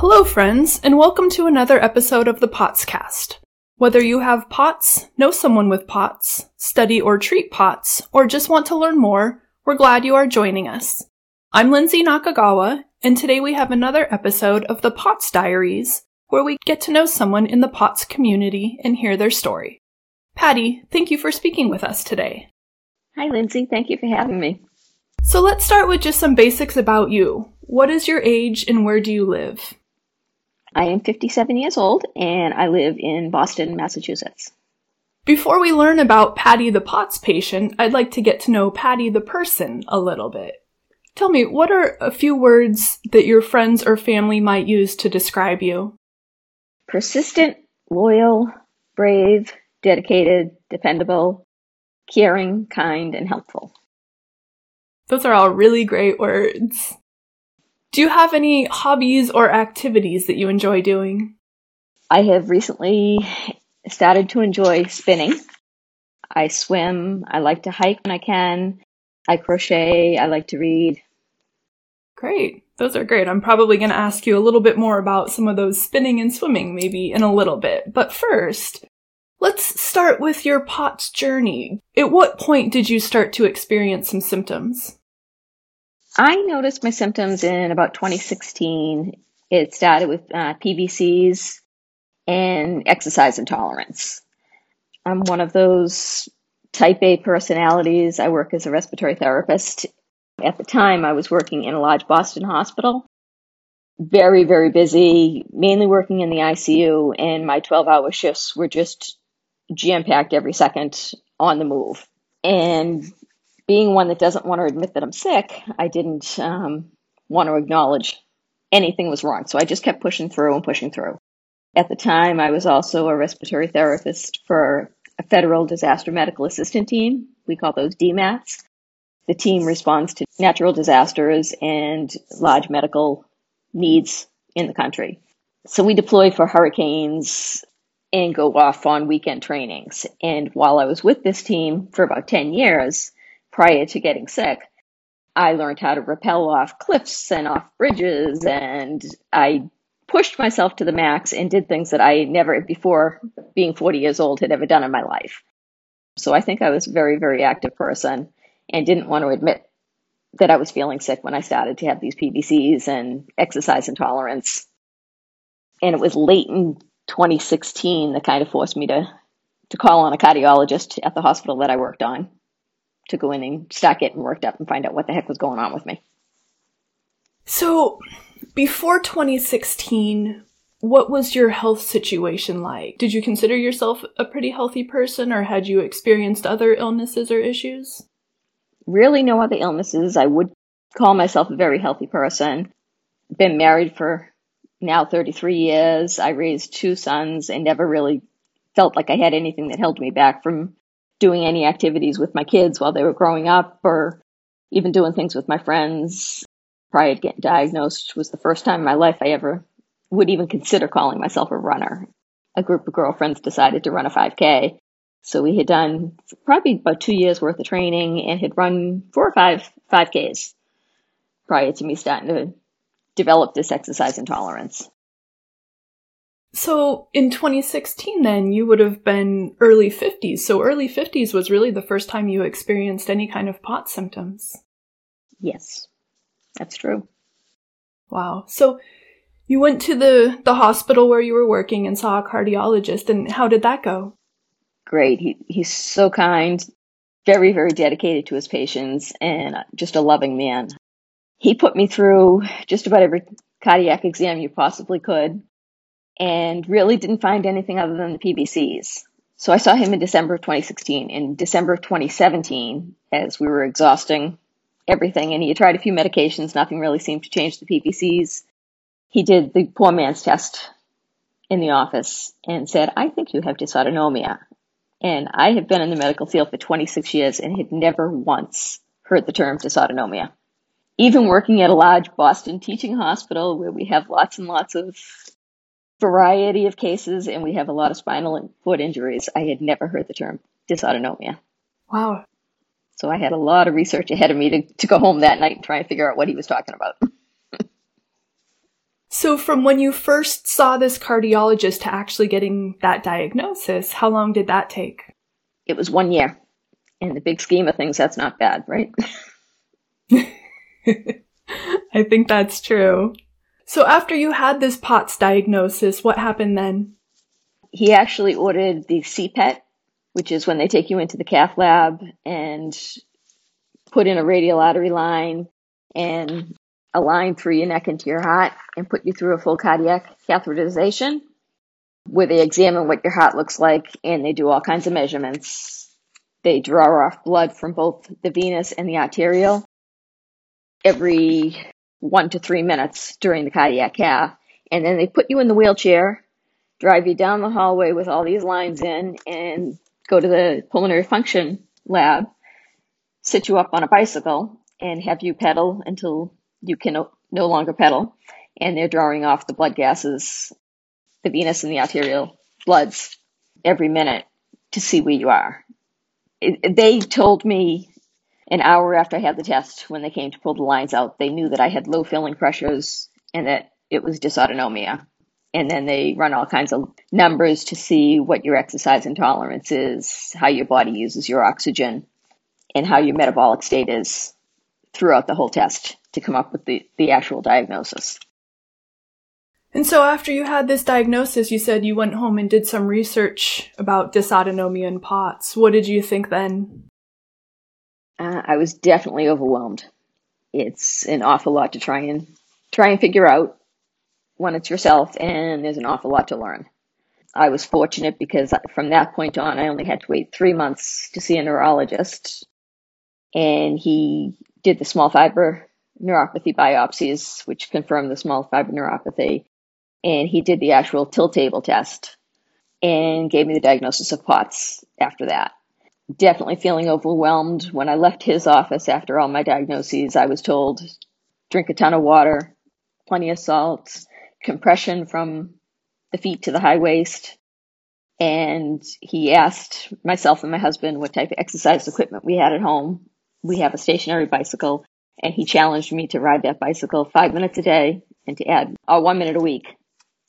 Hello, friends, and welcome to another episode of the POTS Cast. Whether you have POTS, know someone with POTS, study or treat POTS, or just want to learn more, we're glad you are joining us. I'm Lindsay Nakagawa, and today we have another episode of the POTS Diaries, where we get to know someone in the POTS community and hear their story. Patty, thank you for speaking with us today. Hi, Lindsay. Thank you for having me. So let's start with just some basics about you. What is your age and where do you live? I am 57 years old and I live in Boston, Massachusetts. Before we learn about Patty the POTS patient, I'd like to get to know Patty the person a little bit. Tell me, what are a few words that your friends or family might use to describe you? Persistent, loyal, brave, dedicated, dependable, caring, kind, and helpful. Those are all really great words. Do you have any hobbies or activities that you enjoy doing? I have recently started to enjoy spinning. I swim. I like to hike when I can. I crochet. I like to read. Great. Those are great. I'm probably going to ask you a little bit more about some of those spinning and swimming maybe in a little bit. But first, let's start with your POTS journey. At what point did you start to experience some symptoms? I noticed my symptoms in about 2016. It started with uh, PVCs and exercise intolerance. I'm one of those type A personalities. I work as a respiratory therapist. At the time, I was working in a large Boston hospital. Very, very busy, mainly working in the ICU, and my 12 hour shifts were just jam packed every second on the move. And being one that doesn't want to admit that I'm sick, I didn't um, want to acknowledge anything was wrong. So I just kept pushing through and pushing through. At the time, I was also a respiratory therapist for a federal disaster medical assistant team. We call those DMATs. The team responds to natural disasters and large medical needs in the country. So we deploy for hurricanes and go off on weekend trainings. And while I was with this team for about 10 years, prior to getting sick, I learned how to rappel off cliffs and off bridges, and I pushed myself to the max and did things that I never before being 40 years old had ever done in my life. So I think I was a very, very active person and didn't want to admit that I was feeling sick when I started to have these PVCs and exercise intolerance. And it was late in 2016 that kind of forced me to, to call on a cardiologist at the hospital that I worked on to go in and start getting worked up and find out what the heck was going on with me. So, before 2016, what was your health situation like? Did you consider yourself a pretty healthy person or had you experienced other illnesses or issues? Really, no other illnesses. I would call myself a very healthy person. Been married for now 33 years. I raised two sons and never really felt like I had anything that held me back from doing any activities with my kids while they were growing up or even doing things with my friends prior to getting diagnosed was the first time in my life I ever would even consider calling myself a runner. A group of girlfriends decided to run a 5K. So we had done probably about two years worth of training and had run four or five 5Ks prior to me starting to develop this exercise intolerance. So in 2016, then you would have been early 50s. So early 50s was really the first time you experienced any kind of POT symptoms. Yes, that's true. Wow. So you went to the, the hospital where you were working and saw a cardiologist, and how did that go? Great. He, he's so kind, very, very dedicated to his patients, and just a loving man. He put me through just about every cardiac exam you possibly could and really didn't find anything other than the PVCs. So I saw him in December of 2016. In December of 2017, as we were exhausting everything, and he had tried a few medications, nothing really seemed to change the PVCs. he did the poor man's test in the office and said, I think you have dysautonomia. And I have been in the medical field for 26 years and had never once heard the term dysautonomia. Even working at a large Boston teaching hospital where we have lots and lots of variety of cases and we have a lot of spinal and foot injuries, I had never heard the term dysautonomia. Wow. So I had a lot of research ahead of me to, to go home that night and try and figure out what he was talking about. so, from when you first saw this cardiologist to actually getting that diagnosis, how long did that take? It was one year. In the big scheme of things, that's not bad, right? I think that's true. So, after you had this POTS diagnosis, what happened then? He actually ordered the CPET which is when they take you into the cath lab and put in a radial artery line and a line through your neck into your heart and put you through a full cardiac catheterization where they examine what your heart looks like and they do all kinds of measurements. They draw off blood from both the venous and the arterial every one to three minutes during the cardiac cath. And then they put you in the wheelchair, drive you down the hallway with all these lines in, and go to the pulmonary function lab, sit you up on a bicycle, and have you pedal until you can no, longer pedal. And they're drawing off the blood gases, the venous and the arterial bloods every minute to see where you are. It, they told me an hour after I had the test, when they came to pull the lines out, they knew that I had low filling pressures and that it was dysautonomia and then they run all kinds of numbers to see what your exercise intolerance is, how your body uses your oxygen, and how your metabolic state is throughout the whole test to come up with the, the actual diagnosis. And so, after you had this diagnosis, you said you went home and did some research about dysautonomia and POTS. What did you think then? Uh, I was definitely overwhelmed. It's an awful lot to try and try and figure out when it's yourself, and there's an awful lot to learn. I was fortunate because from that point on, I only had to wait three months to see a neurologist, and he did the small fiber neuropathy biopsies, which confirmed the small fiber neuropathy, and he did the actual tilt table test and gave me the diagnosis of POTS after that. Definitely feeling overwhelmed. When I left his office after all my diagnoses, I was told drink a ton of water, plenty of salts, compression from the feet to the high waist. And he asked myself and my husband what type of exercise equipment we had at home. We have a stationary bicycle, and he challenged me to ride that bicycle five minutes a day and to add uh, one minute a week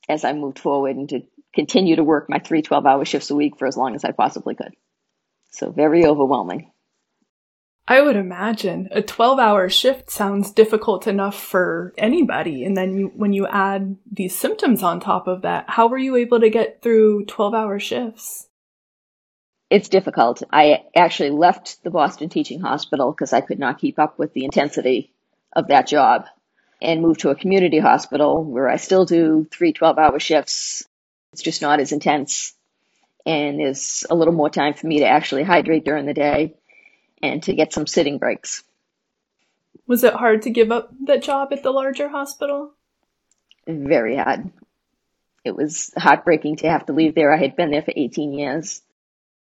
as I moved forward and to continue to work my three 12 hour shifts a week for as long as I possibly could. So very overwhelming. I would imagine a 12 hour shift sounds difficult enough for anybody. And then you, when you add these symptoms on top of that, how were you able to get through 12 hour shifts? It's difficult. I actually left the Boston Teaching Hospital because I could not keep up with the intensity of that job and moved to a community hospital where I still do three 12 hour shifts. It's just not as intense. And there's a little more time for me to actually hydrate during the day and to get some sitting breaks. Was it hard to give up that job at the larger hospital? Very hard. It was heartbreaking to have to leave there. I had been there for 18 years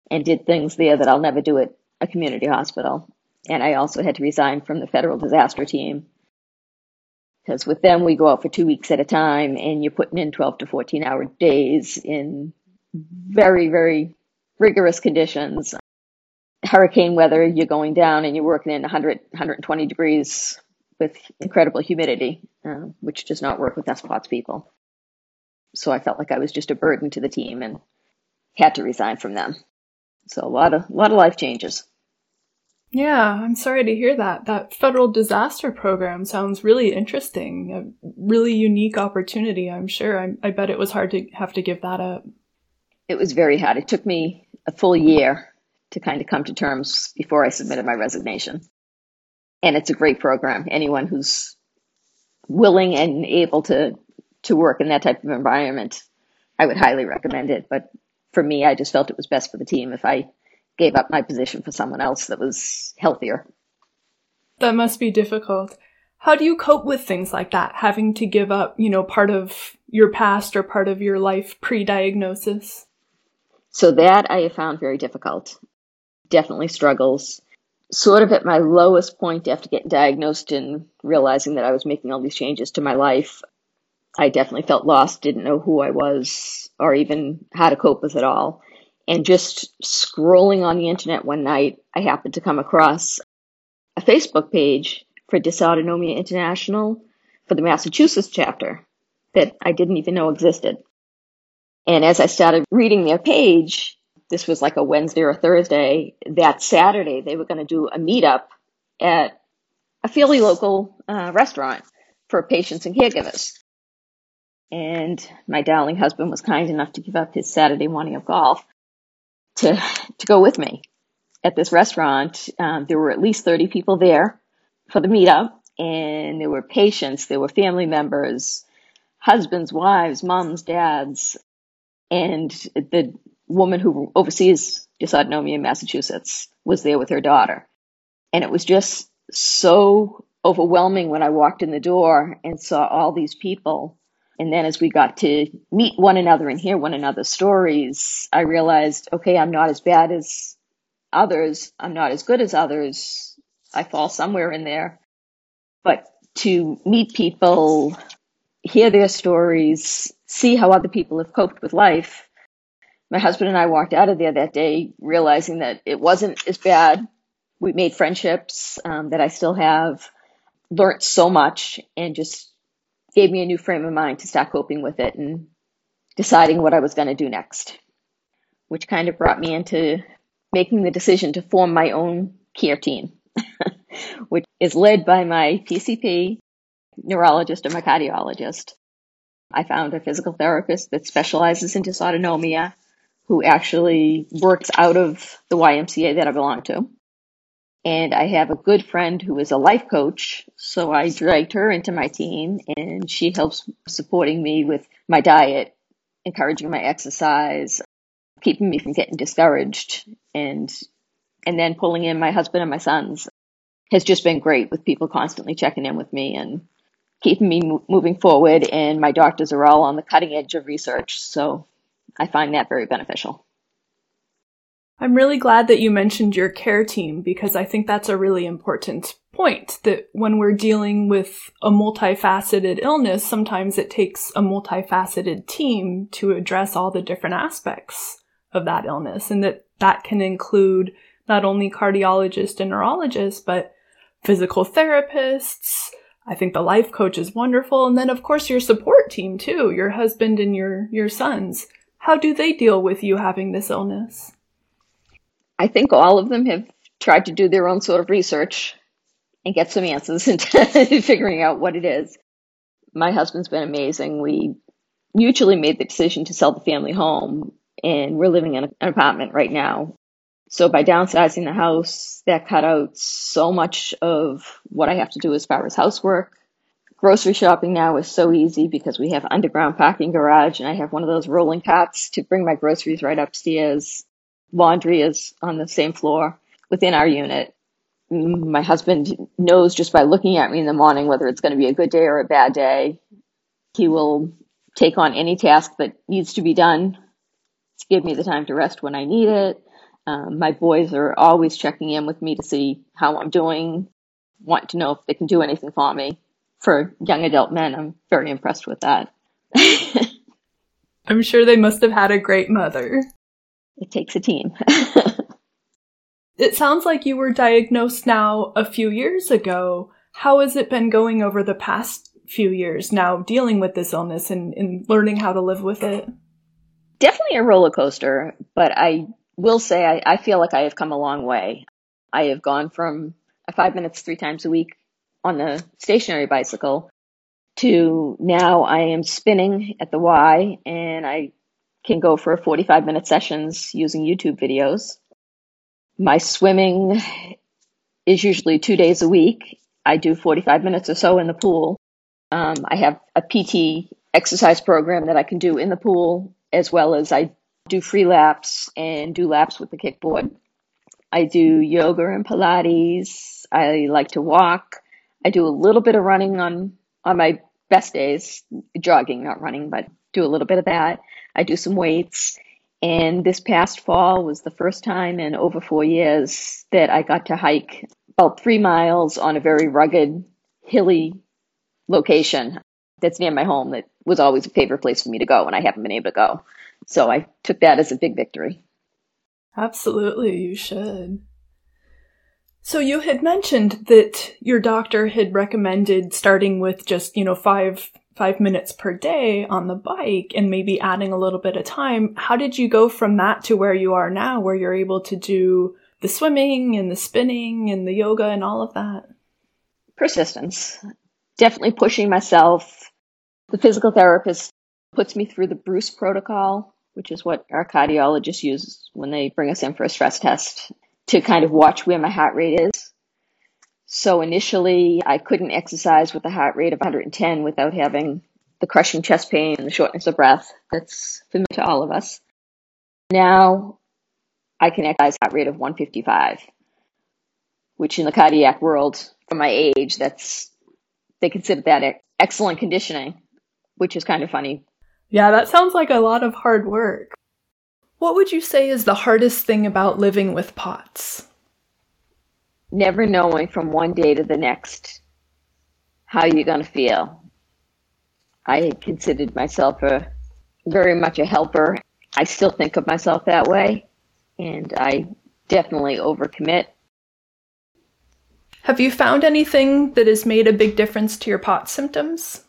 and did things there that I'll never do at a community hospital. And I also had to resign from the federal disaster team because with them we go out for two weeks at a time and you're putting in 12 to 14 hour days in very, very rigorous conditions hurricane weather, you're going down and you're working in 100, 120 degrees with incredible humidity, uh, which does not work with SPOTS people. So I felt like I was just a burden to the team and had to resign from them. So a lot of a lot of life changes. Yeah, I'm sorry to hear that. That federal disaster program sounds really interesting. A really unique opportunity, I'm sure. I, I bet it was hard to have to give that up. It was very hard. It took me a full year to kind of come to terms before I submitted my resignation. And it's a great program. Anyone who's willing and able to to work in that type of environment, I would highly recommend it. But for me, I just felt it was best for the team if I gave up my position for someone else that was healthier. That must be difficult. How do you cope with things like that? Having to give up, you know, part of your past or part of your life pre diagnosis? So that I have found very difficult. Definitely struggles. Sort of at my lowest point after getting diagnosed and realizing that I was making all these changes to my life, I definitely felt lost, didn't know who I was or even how to cope with it all. And just scrolling on the internet one night, I happened to come across a Facebook page for Dysautonomia International for the Massachusetts chapter that I didn't even know existed. And as I started reading their page, this was like a Wednesday or a Thursday, that Saturday they were going to do a meetup at a fairly local uh, restaurant for patients and caregivers. And my darling husband was kind enough to give up his Saturday morning of golf to, to go with me at this restaurant. Um, there were at least 30 people there for the meetup and there were patients, there were family members, husbands, wives, moms, dads, and the woman who oversees dysautonomia in Massachusetts was there with her daughter. And it was just so overwhelming when I walked in the door and saw all these people. And then as we got to meet one another and hear one another's stories, I realized, okay, I'm not as bad as others. I'm not as good as others. I fall somewhere in there. But to meet people, hear their stories, see how other people have coped with life. My husband and I walked out of there that day realizing that it wasn't as bad. We made friendships um, that I still have, learned so much, and just gave me a new frame of mind to start coping with it and deciding what I was going to do next, which kind of brought me into making the decision to form my own care team, which is led by my PCP, neurologist, and my cardiologist. I found a physical therapist that specializes in dysautonomia who actually works out of the YMCA that I belong to. And I have a good friend who is a life coach, so I dragged her into my team and she helps supporting me with my diet, encouraging my exercise, keeping me from getting discouraged and and then pulling in my husband and my sons has just been great with people constantly checking in with me and keeping me mo- moving forward. And my doctors are all on the cutting edge of research. So I find that very beneficial. I'm really glad that you mentioned your care team because I think that's a really important point that when we're dealing with a multifaceted illness, sometimes it takes a multifaceted team to address all the different aspects of that illness and that that can include not only cardiologists and neurologists, but physical therapists, I think the life coach is wonderful. And then of course your support team too, your husband and your, your sons. How do they deal with you having this illness? I think all of them have tried to do their own sort of research and get some answers into figuring out what it is. My husband's been amazing. We mutually made the decision to sell the family home and we're living in an apartment right now. So by downsizing the house, that cut out so much of what I have to do as far as housework. Grocery shopping now is so easy because we have underground parking garage and I have one of those rolling carts to bring my groceries right upstairs. Laundry is on the same floor within our unit. My husband knows just by looking at me in the morning whether it's going to be a good day or a bad day. He will take on any task that needs to be done to give me the time to rest when I need it um, my boys are always checking in with me to see how I'm doing, want to know if they can do anything for me. For young adult men, I'm very impressed with that. I'm sure they must have had a great mother. It takes a team. it sounds like you were diagnosed now a few years ago. How has it been going over the past few years now dealing with this illness and, and learning how to live with it? Definitely a roller coaster, but I will say I, I feel like I have come a long way. I have gone from five minutes three times a week on the stationary bicycle to now I am spinning at the Y and I can go for 45 minute sessions using YouTube videos. My swimming is usually two days a week. I do 45 minutes or so in the pool. Um, I have a PT exercise program that I can do in the pool as well as I do free laps and do laps with the kickboard. I do yoga and Pilates. I like to walk. I do a little bit of running on on my best days, jogging, not running, but do a little bit of that. I do some weights. And this past fall was the first time in over four years that I got to hike about three miles on a very rugged, hilly location that's near my home that was always a favorite place for me to go and I haven't been able to go. So I took that as a big victory. Absolutely, you should. So you had mentioned that your doctor had recommended starting with just, you know, five five minutes per day on the bike and maybe adding a little bit of time. How did you go from that to where you are now, where you're able to do the swimming and the spinning and the yoga and all of that? Persistence. Definitely pushing myself. The physical therapist puts me through the Bruce protocol, which is what our cardiologists use when they bring us in for a stress test to kind of watch where my heart rate is. So initially, I couldn't exercise with a heart rate of 110 without having the crushing chest pain and the shortness of breath that's familiar to all of us. Now I can exercise heart rate of 155, which in the cardiac world, for my age, that's they consider that excellent conditioning, which is kind of funny. Yeah, that sounds like a lot of hard work. What would you say is the hardest thing about living with POTS? never knowing from one day to the next how you're going to feel. I considered myself a very much a helper. I still think of myself that way, and I definitely overcommit. Have you found anything that has made a big difference to your POT symptoms?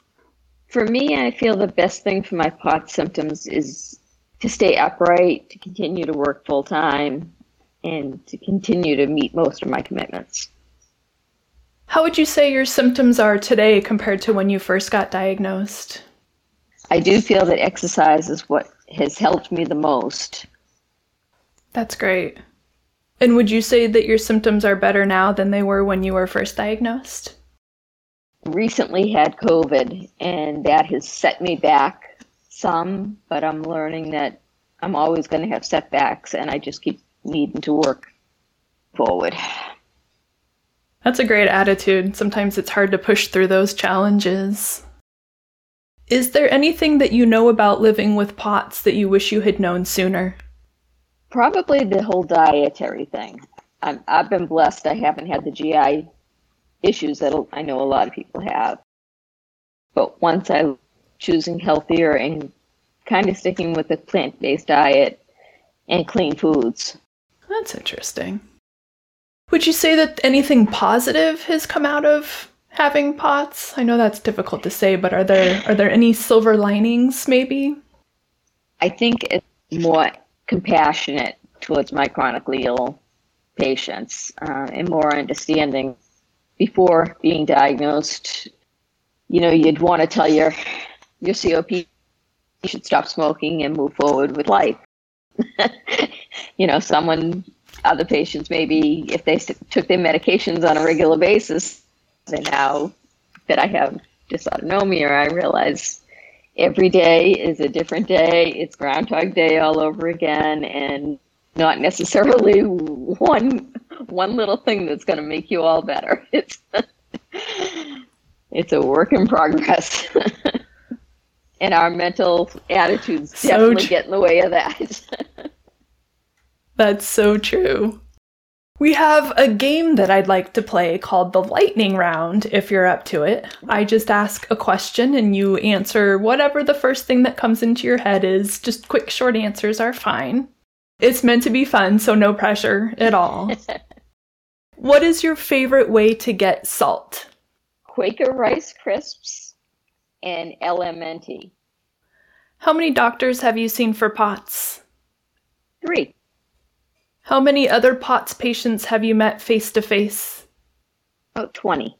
For me, I feel the best thing for my POT symptoms is to stay upright, to continue to work full time, and to continue to meet most of my commitments. How would you say your symptoms are today compared to when you first got diagnosed? I do feel that exercise is what has helped me the most. That's great. And would you say that your symptoms are better now than they were when you were first diagnosed? Recently had COVID, and that has set me back some, but I'm learning that I'm always going to have setbacks, and I just keep needing to work forward. That's a great attitude. Sometimes it's hard to push through those challenges. Is there anything that you know about living with POTS that you wish you had known sooner? Probably the whole dietary thing. i have been blessed. I haven't had the GI issues that I know a lot of people have. But once I choosing healthier and kind of sticking with a plant based diet and clean foods, that's interesting. Would you say that anything positive has come out of having pots? I know that's difficult to say, but are there are there any silver linings maybe? I think it's more compassionate towards my chronically ill patients uh, and more understanding. Before being diagnosed, you know, you'd want to tell your your COPD you should stop smoking and move forward with life. you know, someone, other patients, maybe if they took their medications on a regular basis, and now that I have dysautonomia, I realize every day is a different day. It's Groundhog Day all over again, and not necessarily one one little thing that's going to make you all better. It's it's a work in progress. and our mental attitudes so definitely get in the way of that. That's so true. We have a game that I'd like to play called the lightning round if you're up to it. I just ask a question and you answer whatever the first thing that comes into your head is. Just quick, short answers are fine. It's meant to be fun, so no pressure at all. What is your favorite way to get salt? Quaker Rice Crisps and LMNT. How many doctors have you seen for POTS? Three. How many other POTS patients have you met face to face? About 20.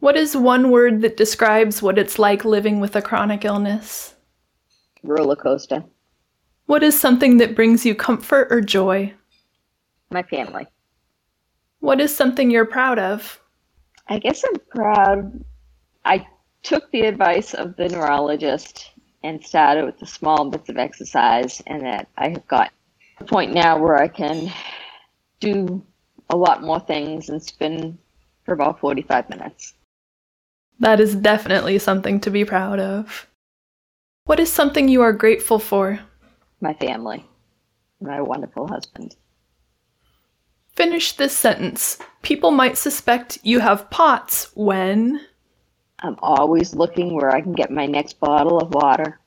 What is one word that describes what it's like living with a chronic illness? Roller coaster. What is something that brings you comfort or joy? My family. What is something you're proud of? I guess I'm proud. I took the advice of the neurologist and started with the small bits of exercise, and that I have got a point now where I can do a lot more things and spin for about 45 minutes. That is definitely something to be proud of. What is something you are grateful for? My family, my wonderful husband. Finish this sentence. People might suspect you have POTS when. I'm always looking where I can get my next bottle of water.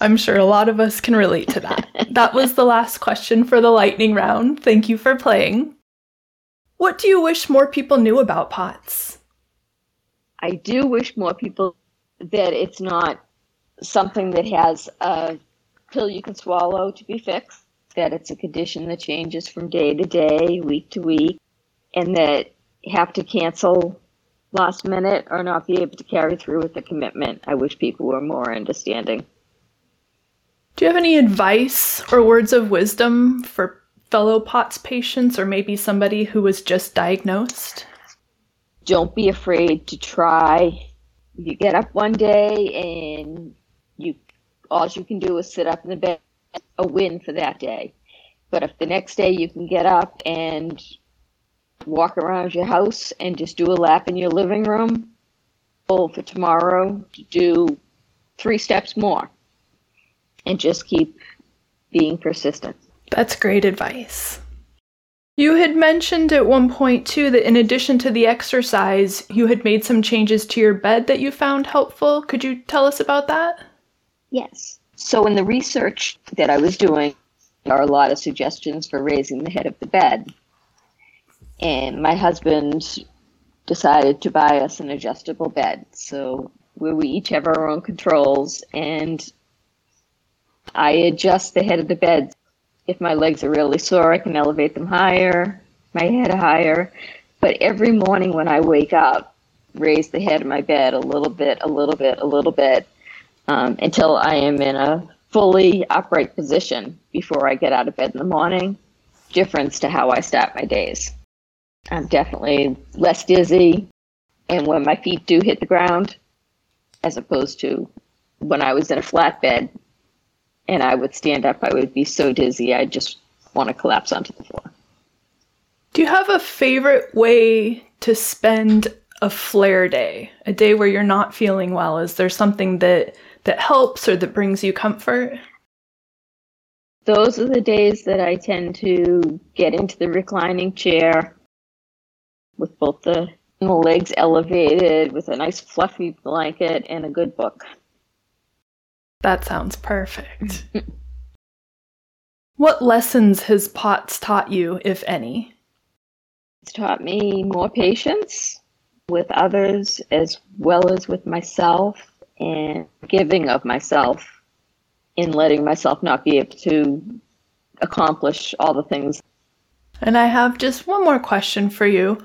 I'm sure a lot of us can relate to that. that was the last question for the lightning round. Thank you for playing. What do you wish more people knew about POTS? I do wish more people that it's not something that has a pill you can swallow to be fixed, that it's a condition that changes from day to day, week to week, and that have to cancel last minute or not be able to carry through with the commitment. I wish people were more understanding. Do you have any advice or words of wisdom for fellow POTS patients or maybe somebody who was just diagnosed? Don't be afraid to try. You get up one day and you all you can do is sit up in the bed, a win for that day. But if the next day you can get up and walk around your house and just do a lap in your living room, goal for tomorrow to do three steps more and just keep being persistent. That's great advice. You had mentioned at one point, too, that in addition to the exercise, you had made some changes to your bed that you found helpful. Could you tell us about that? Yes. So, in the research that I was doing, there are a lot of suggestions for raising the head of the bed. And my husband decided to buy us an adjustable bed. So, where we each have our own controls, and I adjust the head of the bed if my legs are really sore, I can elevate them higher, my head higher. But every morning when I wake up, raise the head of my bed a little bit, a little bit, a little bit, um, until I am in a fully upright position before I get out of bed in the morning. Difference to how I start my days. I'm definitely less dizzy, and when my feet do hit the ground, as opposed to when I was in a flat bed, and I would stand up, I would be so dizzy, I'd just want to collapse onto the floor. Do you have a favorite way to spend a flare day, a day where you're not feeling well? Is there something that that helps or that brings you comfort? Those are the days that I tend to get into the reclining chair with both the legs elevated with a nice fluffy blanket and a good book. That sounds perfect. Mm-hmm. what lessons has POTS taught you, if any? It's taught me more patience with others as well as with myself and giving of myself in letting myself not be able to accomplish all the things. And I have just one more question for you.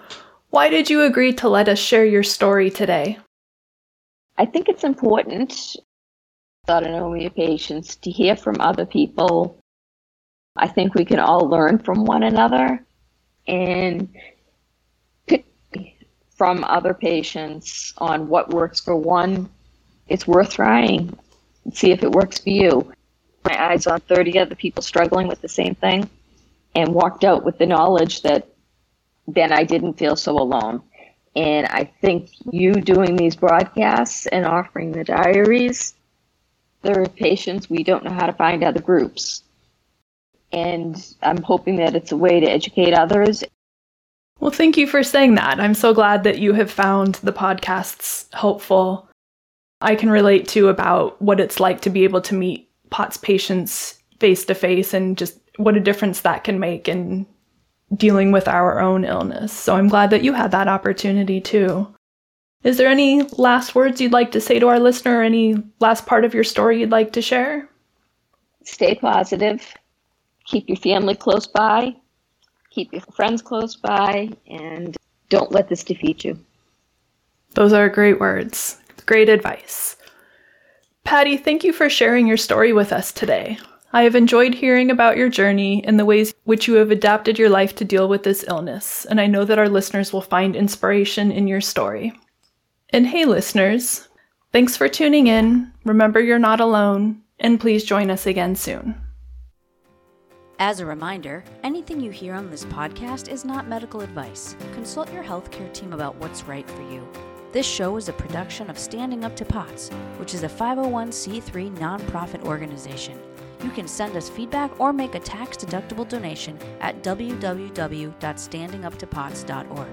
Why did you agree to let us share your story today? I think it's important autonomia patients to hear from other people. I think we can all learn from one another and from other patients on what works for one. It's worth trying. See if it works for you. My eyes on 30 other people struggling with the same thing and walked out with the knowledge that then I didn't feel so alone. And I think you doing these broadcasts and offering the diaries there are patients we don't know how to find other groups. And I'm hoping that it's a way to educate others. Well, thank you for saying that. I'm so glad that you have found the podcasts helpful. I can relate to about what it's like to be able to meet POTS patients face to face and just what a difference that can make in dealing with our own illness. So I'm glad that you had that opportunity too. Is there any last words you'd like to say to our listener? Or any last part of your story you'd like to share? Stay positive. Keep your family close by. Keep your friends close by. And don't let this defeat you. Those are great words. Great advice. Patty, thank you for sharing your story with us today. I have enjoyed hearing about your journey and the ways which you have adapted your life to deal with this illness, and I know that our listeners will find inspiration in your story. And hey, listeners, thanks for tuning in. Remember, you're not alone, and please join us again soon. As a reminder, anything you hear on this podcast is not medical advice. Consult your healthcare team about what's right for you. This show is a production of Standing Up to POTS, which is a 501c3 nonprofit organization. You can send us feedback or make a tax deductible donation at www.standinguptopots.org.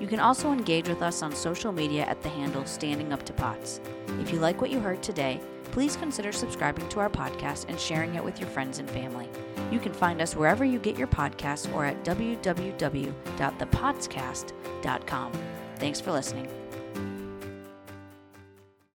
You can also engage with us on social media at the handle Standing Up to POTS. If you like what you heard today, please consider subscribing to our podcast and sharing it with your friends and family. You can find us wherever you get your podcasts or at www.thepotscast.com. Thanks for listening.